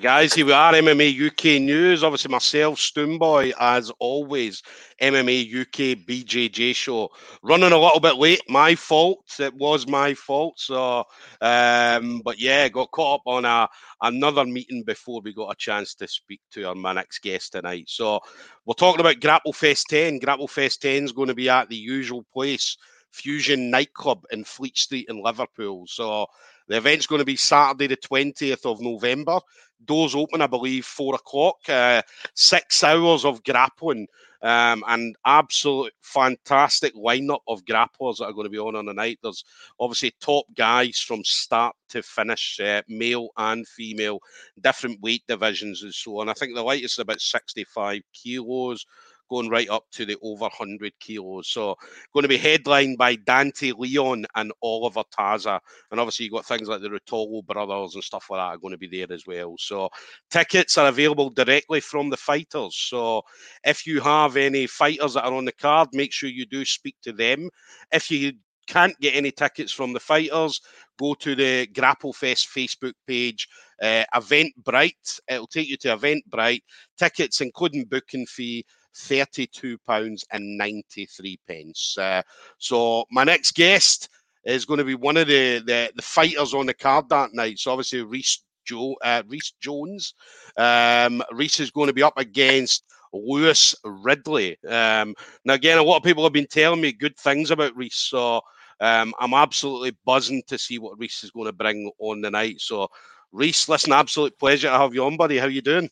Guys, here we are, MMA UK News. Obviously, myself, Stoomboy, as always, MMA UK BJJ show. Running a little bit late, my fault. It was my fault. So, um, but yeah, got caught up on a another meeting before we got a chance to speak to our my next guest tonight. So, we're talking about Grapple Fest 10. Grapple Fest 10 is going to be at the usual place, Fusion Nightclub in Fleet Street in Liverpool. So. The event's going to be Saturday, the 20th of November. Doors open, I believe, four o'clock. Uh, six hours of grappling um, and absolute fantastic lineup of grapplers that are going to be on on the night. There's obviously top guys from start to finish, uh, male and female, different weight divisions and so on. I think the lightest is about 65 kilos going right up to the over 100 kilos. So going to be headlined by Dante Leon and Oliver Taza. And obviously you've got things like the Ruotolo brothers and stuff like that are going to be there as well. So tickets are available directly from the fighters. So if you have any fighters that are on the card, make sure you do speak to them. If you can't get any tickets from the fighters, go to the Grapplefest Facebook page, uh, Eventbrite. It'll take you to Eventbrite. Tickets, including booking fee, £32.93. pence. Uh, so my next guest is going to be one of the, the, the fighters on the card that night. So obviously Reese Joe uh, Jones. Um, Reese is going to be up against Lewis Ridley. Um, now again, a lot of people have been telling me good things about Reese, so um, I'm absolutely buzzing to see what Reese is going to bring on the night. So Reese, listen, absolute pleasure to have you on, buddy. How you doing?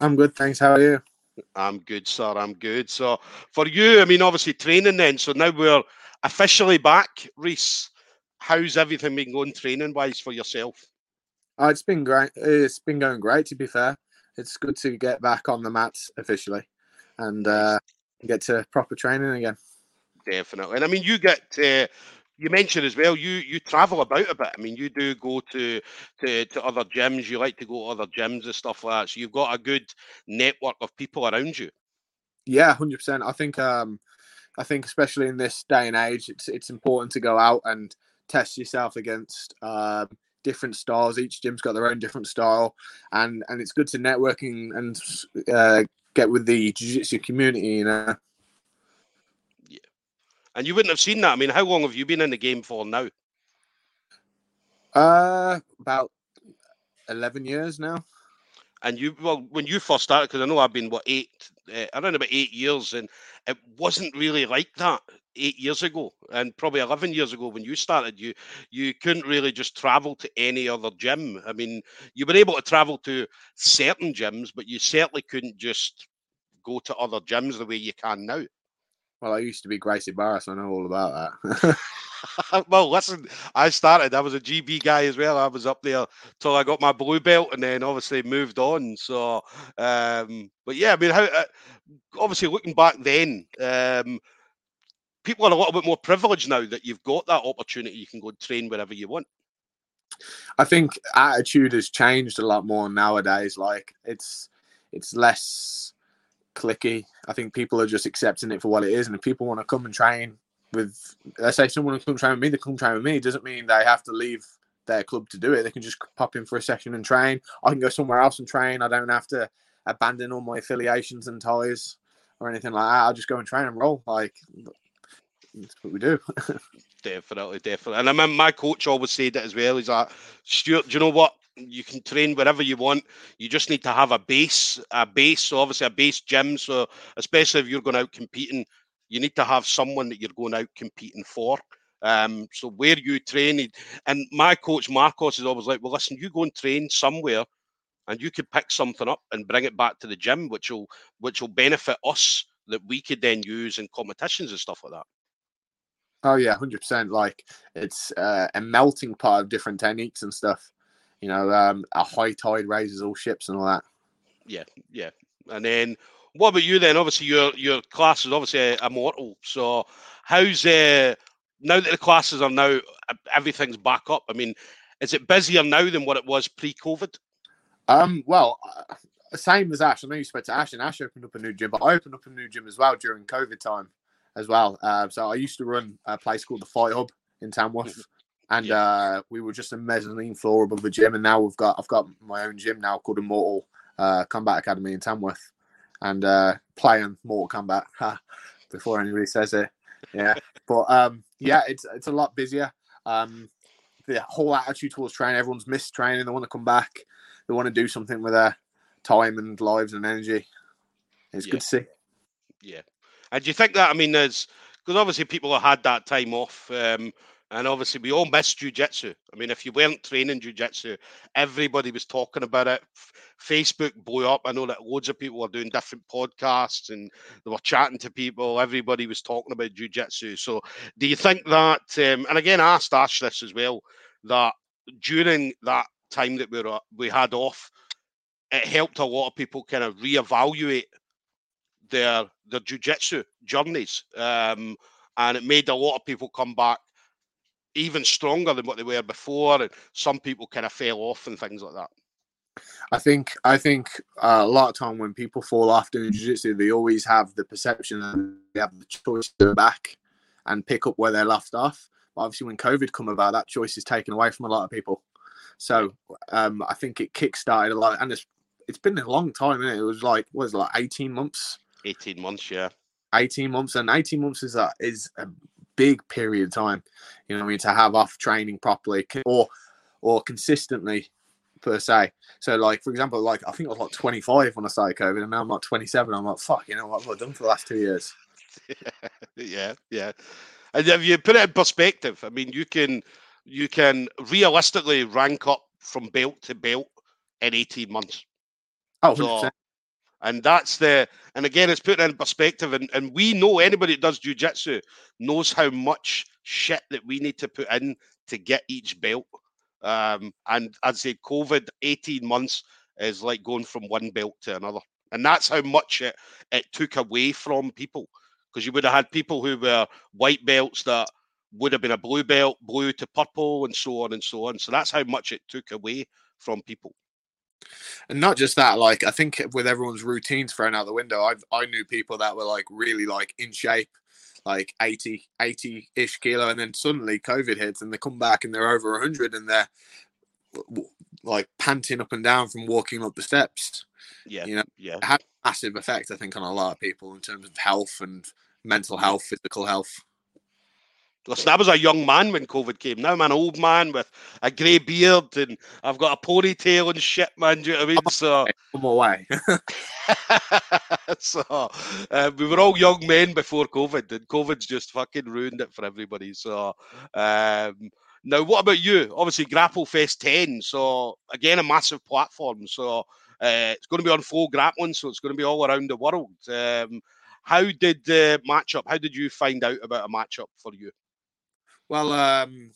I'm good, thanks. How are you? I'm good, sir. I'm good. So for you, I mean, obviously training then. So now we're officially back, Reese. How's everything been going training wise for yourself? Oh, it's been great. It's been going great. To be fair, it's good to get back on the mats officially and uh, get to proper training again. Definitely, and I mean, you get uh, you mentioned as well you you travel about a bit. I mean, you do go to to to other gyms. You like to go to other gyms and stuff like that. So you've got a good network of people around you. Yeah, hundred percent. I think um, I think especially in this day and age, it's it's important to go out and test yourself against uh, different styles. Each gym's got their own different style, and and it's good to networking and uh, get with the jiu-jitsu community. You know. And you wouldn't have seen that. I mean, how long have you been in the game for now? Uh, about eleven years now. And you, well, when you first started, because I know I've been what eight, uh, around about eight years, and it wasn't really like that eight years ago, and probably eleven years ago when you started. You you couldn't really just travel to any other gym. I mean, you were able to travel to certain gyms, but you certainly couldn't just go to other gyms the way you can now. Well, I used to be Gracie Barra, so I know all about that. well, listen, I started. I was a GB guy as well. I was up there till I got my blue belt, and then obviously moved on. So, um, but yeah, I mean, how uh, obviously looking back then, um, people are a little bit more privileged now that you've got that opportunity. You can go and train wherever you want. I think attitude has changed a lot more nowadays. Like it's it's less cliquey. I think people are just accepting it for what it is. And if people want to come and train with, let's say someone will come train with me, they come train with me. It doesn't mean they have to leave their club to do it. They can just pop in for a session and train. I can go somewhere else and train. I don't have to abandon all my affiliations and ties or anything like that. I'll just go and train and roll. Like that's what we do. definitely, definitely. And I remember my coach always said it as well. He's like, Stuart, do you know what? You can train wherever you want. You just need to have a base, a base. So obviously a base gym. So especially if you're going out competing, you need to have someone that you're going out competing for. Um, so where you train, and my coach Marcos is always like, well, listen, you go and train somewhere, and you could pick something up and bring it back to the gym, which will which will benefit us that we could then use in competitions and stuff like that. Oh yeah, hundred percent. Like it's uh, a melting pot of different techniques and stuff you know, um, a high tide raises all ships and all that. Yeah, yeah. And then what about you then? Obviously, your your class is obviously immortal. So how's uh, now that the classes are now everything's back up? I mean, is it busier now than what it was pre-COVID? Um, well, uh, same as Ash. I know you spoke to Ash, and Ash opened up a new gym, but I opened up a new gym as well during COVID time as well. Uh, so I used to run a place called the Fight Hub in Tamworth. And yeah. uh, we were just a mezzanine floor above the gym. And now we've got I've got my own gym now called Immortal uh, Combat Academy in Tamworth, and uh, playing Mortal Kombat before anybody says it. Yeah, but um, yeah, it's it's a lot busier. Um, the whole attitude towards training, everyone's missed training. They want to come back. They want to do something with their time and lives and energy. It's yeah. good to see. Yeah, and do you think that? I mean, there's because obviously people have had that time off. Um, and obviously, we all miss jujitsu. I mean, if you weren't training jujitsu, everybody was talking about it. Facebook blew up. I know that loads of people were doing different podcasts and they were chatting to people. Everybody was talking about jujitsu. So, do you think that? Um, and again, I asked Ash this as well. That during that time that we were we had off, it helped a lot of people kind of reevaluate their their jujitsu journeys, um, and it made a lot of people come back even stronger than what they were before, and some people kind of fell off and things like that. I think I think uh, a lot of time when people fall off doing jiu-jitsu, they always have the perception that they have the choice to go back and pick up where they left off. But obviously, when COVID come about, that choice is taken away from a lot of people. So um, I think it kick-started a lot, and it's it's been a long time. It? it? was like was like eighteen months. Eighteen months, yeah. Eighteen months, and eighteen months is a is a big period of time. You know, I mean, to have off training properly or or consistently per se. So, like for example, like I think I was like 25 when I started COVID, and now I'm like 27. I'm like, fuck, you know what have I done for the last two years? yeah, yeah. And if you put it in perspective, I mean, you can you can realistically rank up from belt to belt in 18 months. Oh, so, and that's the, and again, it's put in perspective. And, and we know anybody that does jujitsu knows how much shit that we need to put in to get each belt. Um, and I'd say COVID 18 months is like going from one belt to another. And that's how much it, it took away from people. Because you would have had people who were white belts that would have been a blue belt, blue to purple, and so on and so on. So that's how much it took away from people. And not just that, like I think with everyone's routines thrown out the window, I I knew people that were like really like in shape, like 80, 80 ish kilo, and then suddenly COVID hits and they come back and they're over 100 and they're like panting up and down from walking up the steps. Yeah, you know, yeah, it had a massive effect, I think, on a lot of people in terms of health and mental health, physical health. Listen, I was a young man when COVID came. Now I'm an old man with a grey beard and I've got a ponytail and shit, man. Do you know what I mean? So come away. so uh, we were all young men before COVID, and COVID's just fucking ruined it for everybody. So um, now, what about you? Obviously, Grapple Fest 10. So again, a massive platform. So uh, it's going to be on FloGrappling, so it's going to be all around the world. Um, how did the matchup? How did you find out about a matchup for you? Well, um,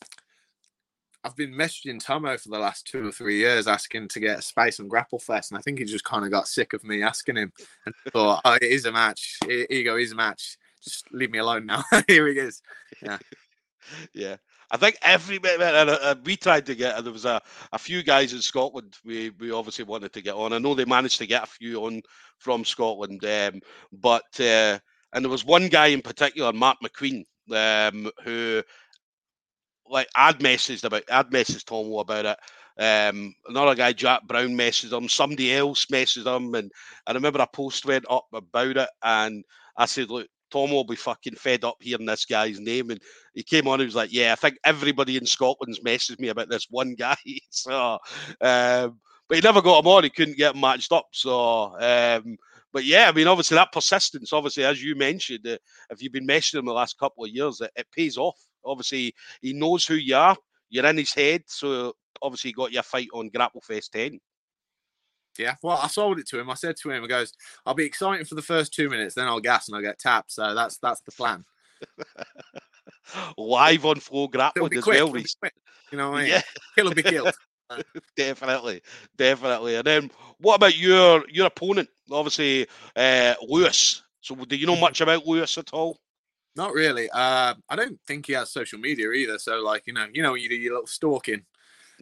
I've been messaging Tomo for the last two or three years asking to get a space on Grapple Fest, and I think he just kind of got sick of me asking him and thought, oh, it is a match. Here you go, here's a match. Just leave me alone now. Here he is. Yeah. yeah. I think every bit, uh, we tried to get, there was a, a few guys in Scotland we, we obviously wanted to get on. I know they managed to get a few on from Scotland, um, but, uh, and there was one guy in particular, Mark McQueen, um, who like I'd messaged about I'd messaged Tomo about it. Um, another guy, Jack Brown, messaged him. Somebody else messaged him, and I remember a post went up about it, and I said, "Look, Tom will be fucking fed up hearing this guy's name." And he came on, he was like, "Yeah, I think everybody in Scotland's messaged me about this one guy." so, um, but he never got him on. He couldn't get matched up. So, um, but yeah, I mean, obviously that persistence, obviously, as you mentioned, uh, if you've been messaging the last couple of years, it, it pays off. Obviously, he knows who you are. You're in his head, so obviously, you got your fight on Grapple Fest 10. Yeah, well, I sold it to him. I said to him, "I goes, I'll be excited for the first two minutes, then I'll gas and I'll get tapped." So that's that's the plan. Live on FloGrappling as well. You know, what I mean? yeah, kill will be killed. definitely, definitely. And then, what about your your opponent? Obviously, uh, Lewis. So, do you know much about Lewis at all? Not really. Uh, I don't think he has social media either. So, like, you know, you know, you do your little stalking.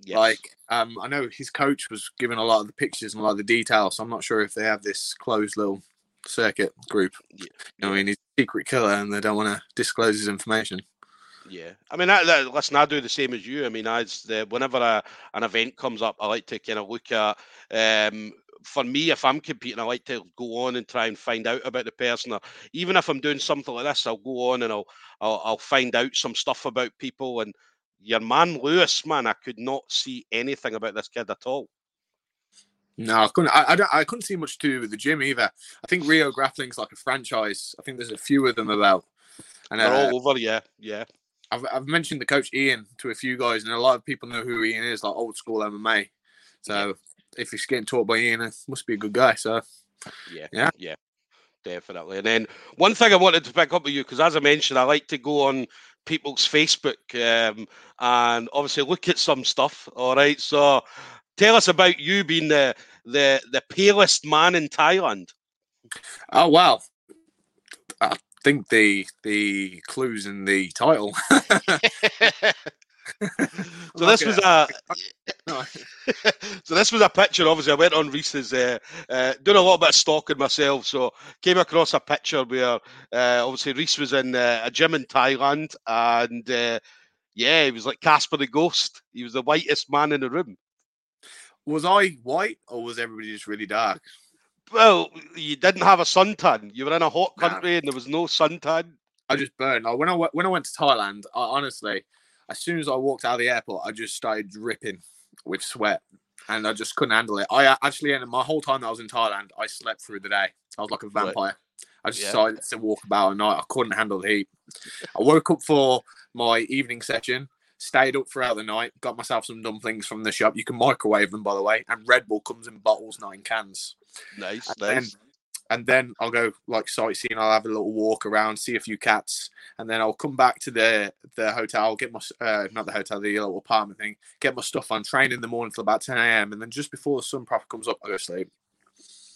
Yes. Like, um, I know his coach was given a lot of the pictures and a lot of the details. So I'm not sure if they have this closed little circuit group. Yeah. You know, I mean, he's a secret killer, and they don't want to disclose his information. Yeah, I mean, that, that, listen, I do the same as you. I mean, as the whenever a, an event comes up, I like to kind of look at. Um, for me, if I'm competing, I like to go on and try and find out about the person. Or even if I'm doing something like this, I'll go on and I'll I'll, I'll find out some stuff about people. And your man Lewis, man, I could not see anything about this kid at all. No, I couldn't. I, I, I, couldn't see much to do with the gym either. I think Rio Grappling's like a franchise. I think there's a few of them about. And they're uh, all over. Yeah, yeah. I've, I've mentioned the coach Ian to a few guys, and a lot of people know who Ian is, like old school MMA. So if he's getting taught by Ian, it must be a good guy. So yeah, yeah, yeah, definitely. And then one thing I wanted to pick up with you because, as I mentioned, I like to go on people's Facebook um, and obviously look at some stuff. All right, so tell us about you being the the the palest man in Thailand. Oh wow, I think the the clues in the title. so this was a so this was a picture. Obviously, I went on Reese's, uh, uh, doing a little bit of stalking myself. So came across a picture where uh, obviously Reese was in uh, a gym in Thailand, and uh, yeah, he was like Casper the Ghost. He was the whitest man in the room. Was I white, or was everybody just really dark? Well, you didn't have a suntan. You were in a hot country nah. and there was no suntan. I just burned. When I when I went to Thailand, I, honestly, as soon as I walked out of the airport, I just started dripping with sweat, and I just couldn't handle it. I uh, actually ended my whole time that I was in Thailand. I slept through the day. I was like a vampire. I just yeah. decided to walk about at night. I couldn't handle the heat. I woke up for my evening session, stayed up throughout the night, got myself some dumplings from the shop. You can microwave them, by the way, and Red Bull comes in bottles, not in cans. Nice, and nice. And then I'll go like sightseeing. I'll have a little walk around, see a few cats, and then I'll come back to the the hotel, get my uh, not the hotel, the little apartment thing, get my stuff on, train in the morning till about ten a.m. and then just before the sun proper comes up, I go sleep.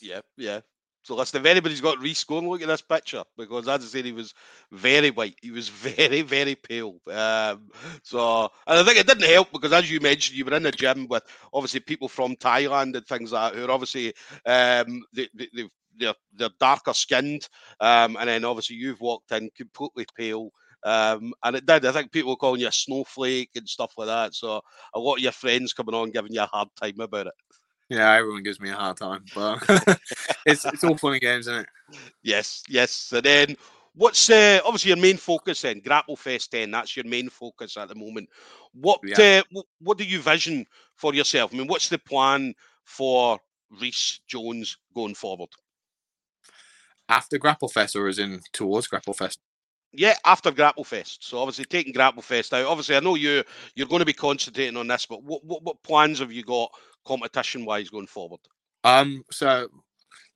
Yeah, yeah. So listen, if anybody's got Reese, go and look at this picture because as I said, he was very white. He was very, very pale. Um, so and I think it didn't help because as you mentioned, you were in the gym with obviously people from Thailand and things like that who are obviously um, they, they, they're, they're darker skinned. Um, and then obviously you've walked in completely pale. Um, and it did. I think people were calling you a snowflake and stuff like that. So a lot of your friends coming on giving you a hard time about it. Yeah, everyone gives me a hard time, but it's it's all fun and games, isn't it? Yes, yes. And then what's uh, obviously your main focus then? Grapple Fest then, that's your main focus at the moment. What yeah. uh, what do you vision for yourself? I mean, what's the plan for Reese Jones going forward? After Grapple Fest or is in towards Grapple Fest? Yeah, after Grapple Fest. So obviously taking Grapple Fest out. Obviously, I know you you're going to be concentrating on this, but what what, what plans have you got competition wise going forward? Um, so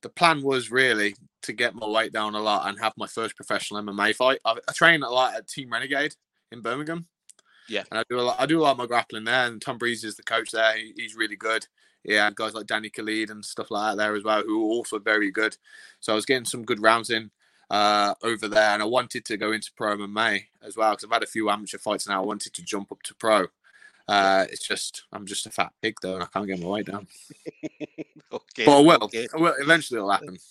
the plan was really to get my weight down a lot and have my first professional MMA fight. I, I train a lot at Team Renegade in Birmingham. Yeah, and I do a lot. I do a lot of my grappling there, and Tom Breeze is the coach there. He, he's really good. Yeah, guys like Danny Khalid and stuff like that there as well, who are also very good. So I was getting some good rounds in uh, over there, and I wanted to go into pro MMA as well because I've had a few amateur fights now. I wanted to jump up to pro, uh, it's just I'm just a fat pig though, and I can't get my weight down. okay, but I will. Okay. I will. Eventually, it'll happen.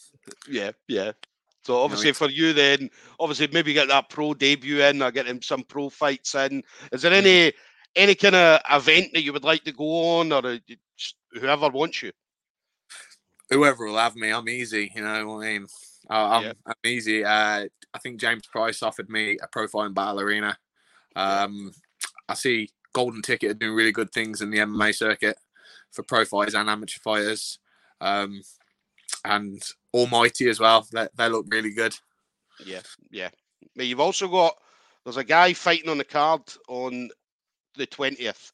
Yeah, yeah. So obviously, for you, then obviously maybe get that pro debut in, or get him some pro fights in. Is there any any kind of event that you would like to go on, or whoever wants you? Whoever will have me, I'm easy. You know, I mean, I'm, yeah. I'm easy. Uh, I think James Price offered me a profile in Battle Arena. Um, I see Golden Ticket are doing really good things in the MMA circuit for pro fighters and amateur fighters. Um, and Almighty as well. They, they look really good. Yeah, yeah. But you've also got there's a guy fighting on the card on the twentieth,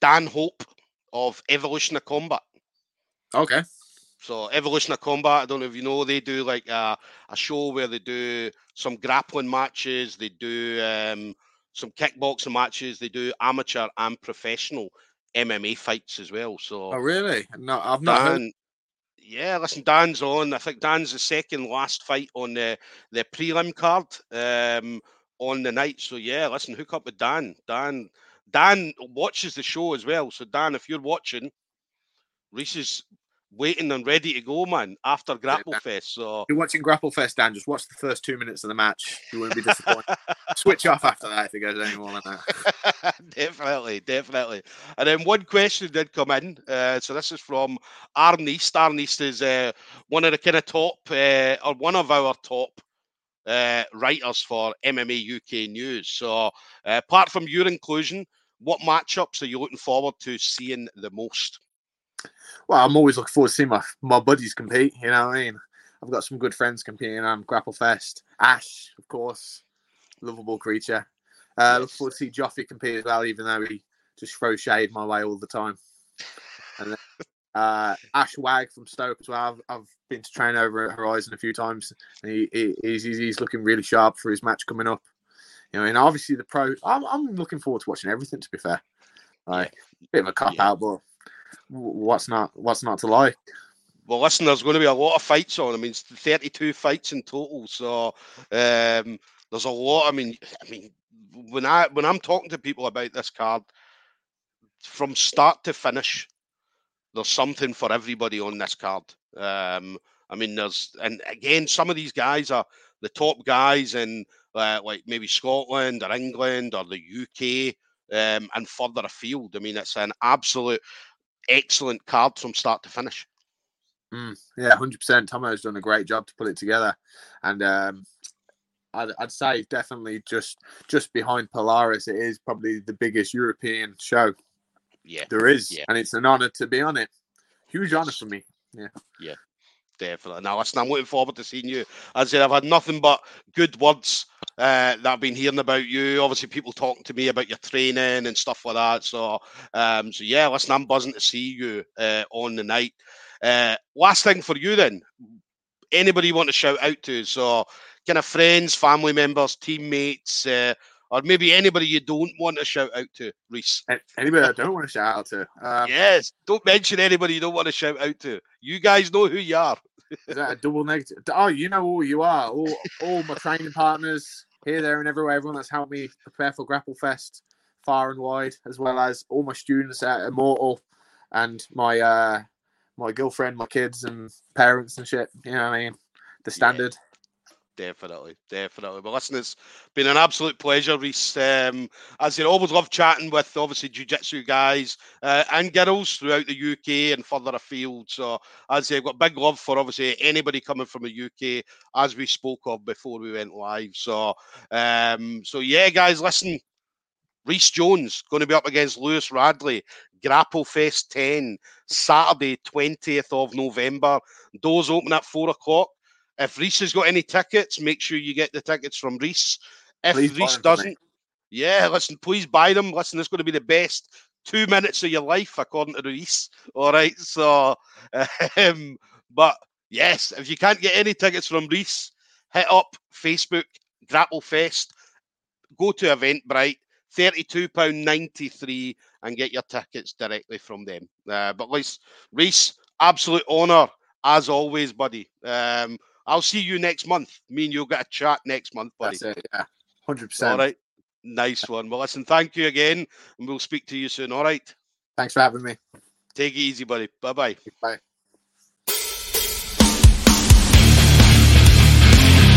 Dan Hope of Evolution of Combat. Okay. So Evolution of Combat, I don't know if you know, they do like a, a show where they do some grappling matches. They do um, some kickboxing matches. They do amateur and professional MMA fights as well. So, oh really? No, I've not. Dan, heard... Yeah, listen, Dan's on. I think Dan's the second last fight on the the prelim card um, on the night. So yeah, listen, hook up with Dan. Dan, Dan watches the show as well. So Dan, if you're watching, Reese is waiting and ready to go, man, after Grapple Fest. So if you're watching Grapple Fest, Dan, just watch the first two minutes of the match. You won't be disappointed. Switch off after that if it goes any more than that. definitely, definitely. And then one question did come in. Uh, so this is from Arneast. Arneast is uh, one of the kind of top, uh, or one of our top uh, writers for MMA UK news. So, uh, apart from your inclusion, what matchups are you looking forward to seeing the most? Well, I'm always looking forward to seeing my my buddies compete. You know what I mean? I've got some good friends competing on Grapple Fest. Ash, of course, lovable creature. Uh, yes. Look forward to see Joffy compete as well, even though he just throws shade my way all the time. Uh, Ash Wag from Stoke as well. I've, I've, been to train over at Horizon a few times, and he, he, he's, he's looking really sharp for his match coming up. You know, and obviously the pro. I'm, I'm looking forward to watching everything. To be fair, like yeah. bit of a cop yeah. out, but what's not what's not to like? Well, listen, there's going to be a lot of fights on. I mean, 32 fights in total, so um, there's a lot. I mean, I mean, when I when I'm talking to people about this card, from start to finish, there's something for everybody on this card. Um, I mean, there's and again, some of these guys are the top guys in uh, like maybe Scotland or England or the UK um, and further afield. I mean, it's an absolute excellent card from start to finish. Mm, yeah, hundred percent. Tomo's done a great job to put it together, and um, I'd, I'd, say definitely just just behind Polaris, it is probably the biggest European show. Yeah, there is, yeah. and it's an honor to be on it. Huge honor for me. Yeah, yeah, definitely. Now, listen, I'm looking forward to seeing you. As I said, I've had nothing but good words uh, that I've been hearing about you. Obviously, people talking to me about your training and stuff like that. So, um, so yeah, listen, I'm buzzing to see you uh, on the night. Uh, last thing for you, then. Anybody you want to shout out to? So, kind of friends, family members, teammates, uh, or maybe anybody you don't want to shout out to, Reese. Anybody I don't want to shout out to. Um, yes, don't mention anybody you don't want to shout out to. You guys know who you are. Is that a double negative? Oh, you know who you are. All, all my training partners here, there, and everywhere. Everyone that's helped me prepare for Grapple Fest far and wide, as well as all my students at Immortal and my uh, my girlfriend, my kids, and parents and shit. You know what I mean? The standard. Yeah. Definitely, definitely. But listen, it's been an absolute pleasure, Reese. Um, as you always love chatting with obviously jiu-jitsu guys uh, and girls throughout the UK and further afield. So as I've got big love for obviously anybody coming from the UK, as we spoke of before we went live. So, um, so yeah, guys, listen. Reese Jones going to be up against Lewis Radley, Grapple Fest 10, Saturday, 20th of November. Doors open at four o'clock. If Reese has got any tickets, make sure you get the tickets from Reese. If please Reese doesn't, yeah, listen, please buy them. Listen, it's going to be the best two minutes of your life, according to Reese. All right, so, um, but yes, if you can't get any tickets from Reese, hit up Facebook Grapple Fest, go to Eventbrite, £32.93 and get your tickets directly from them. Uh, but Reese, absolute honour as always, buddy. Um, I'll see you next month. Me and you'll get a chat next month, buddy. That's it, yeah. 100%. All right. Nice one. Well, listen, thank you again, and we'll speak to you soon. All right. Thanks for having me. Take it easy, buddy. Bye-bye. Bye.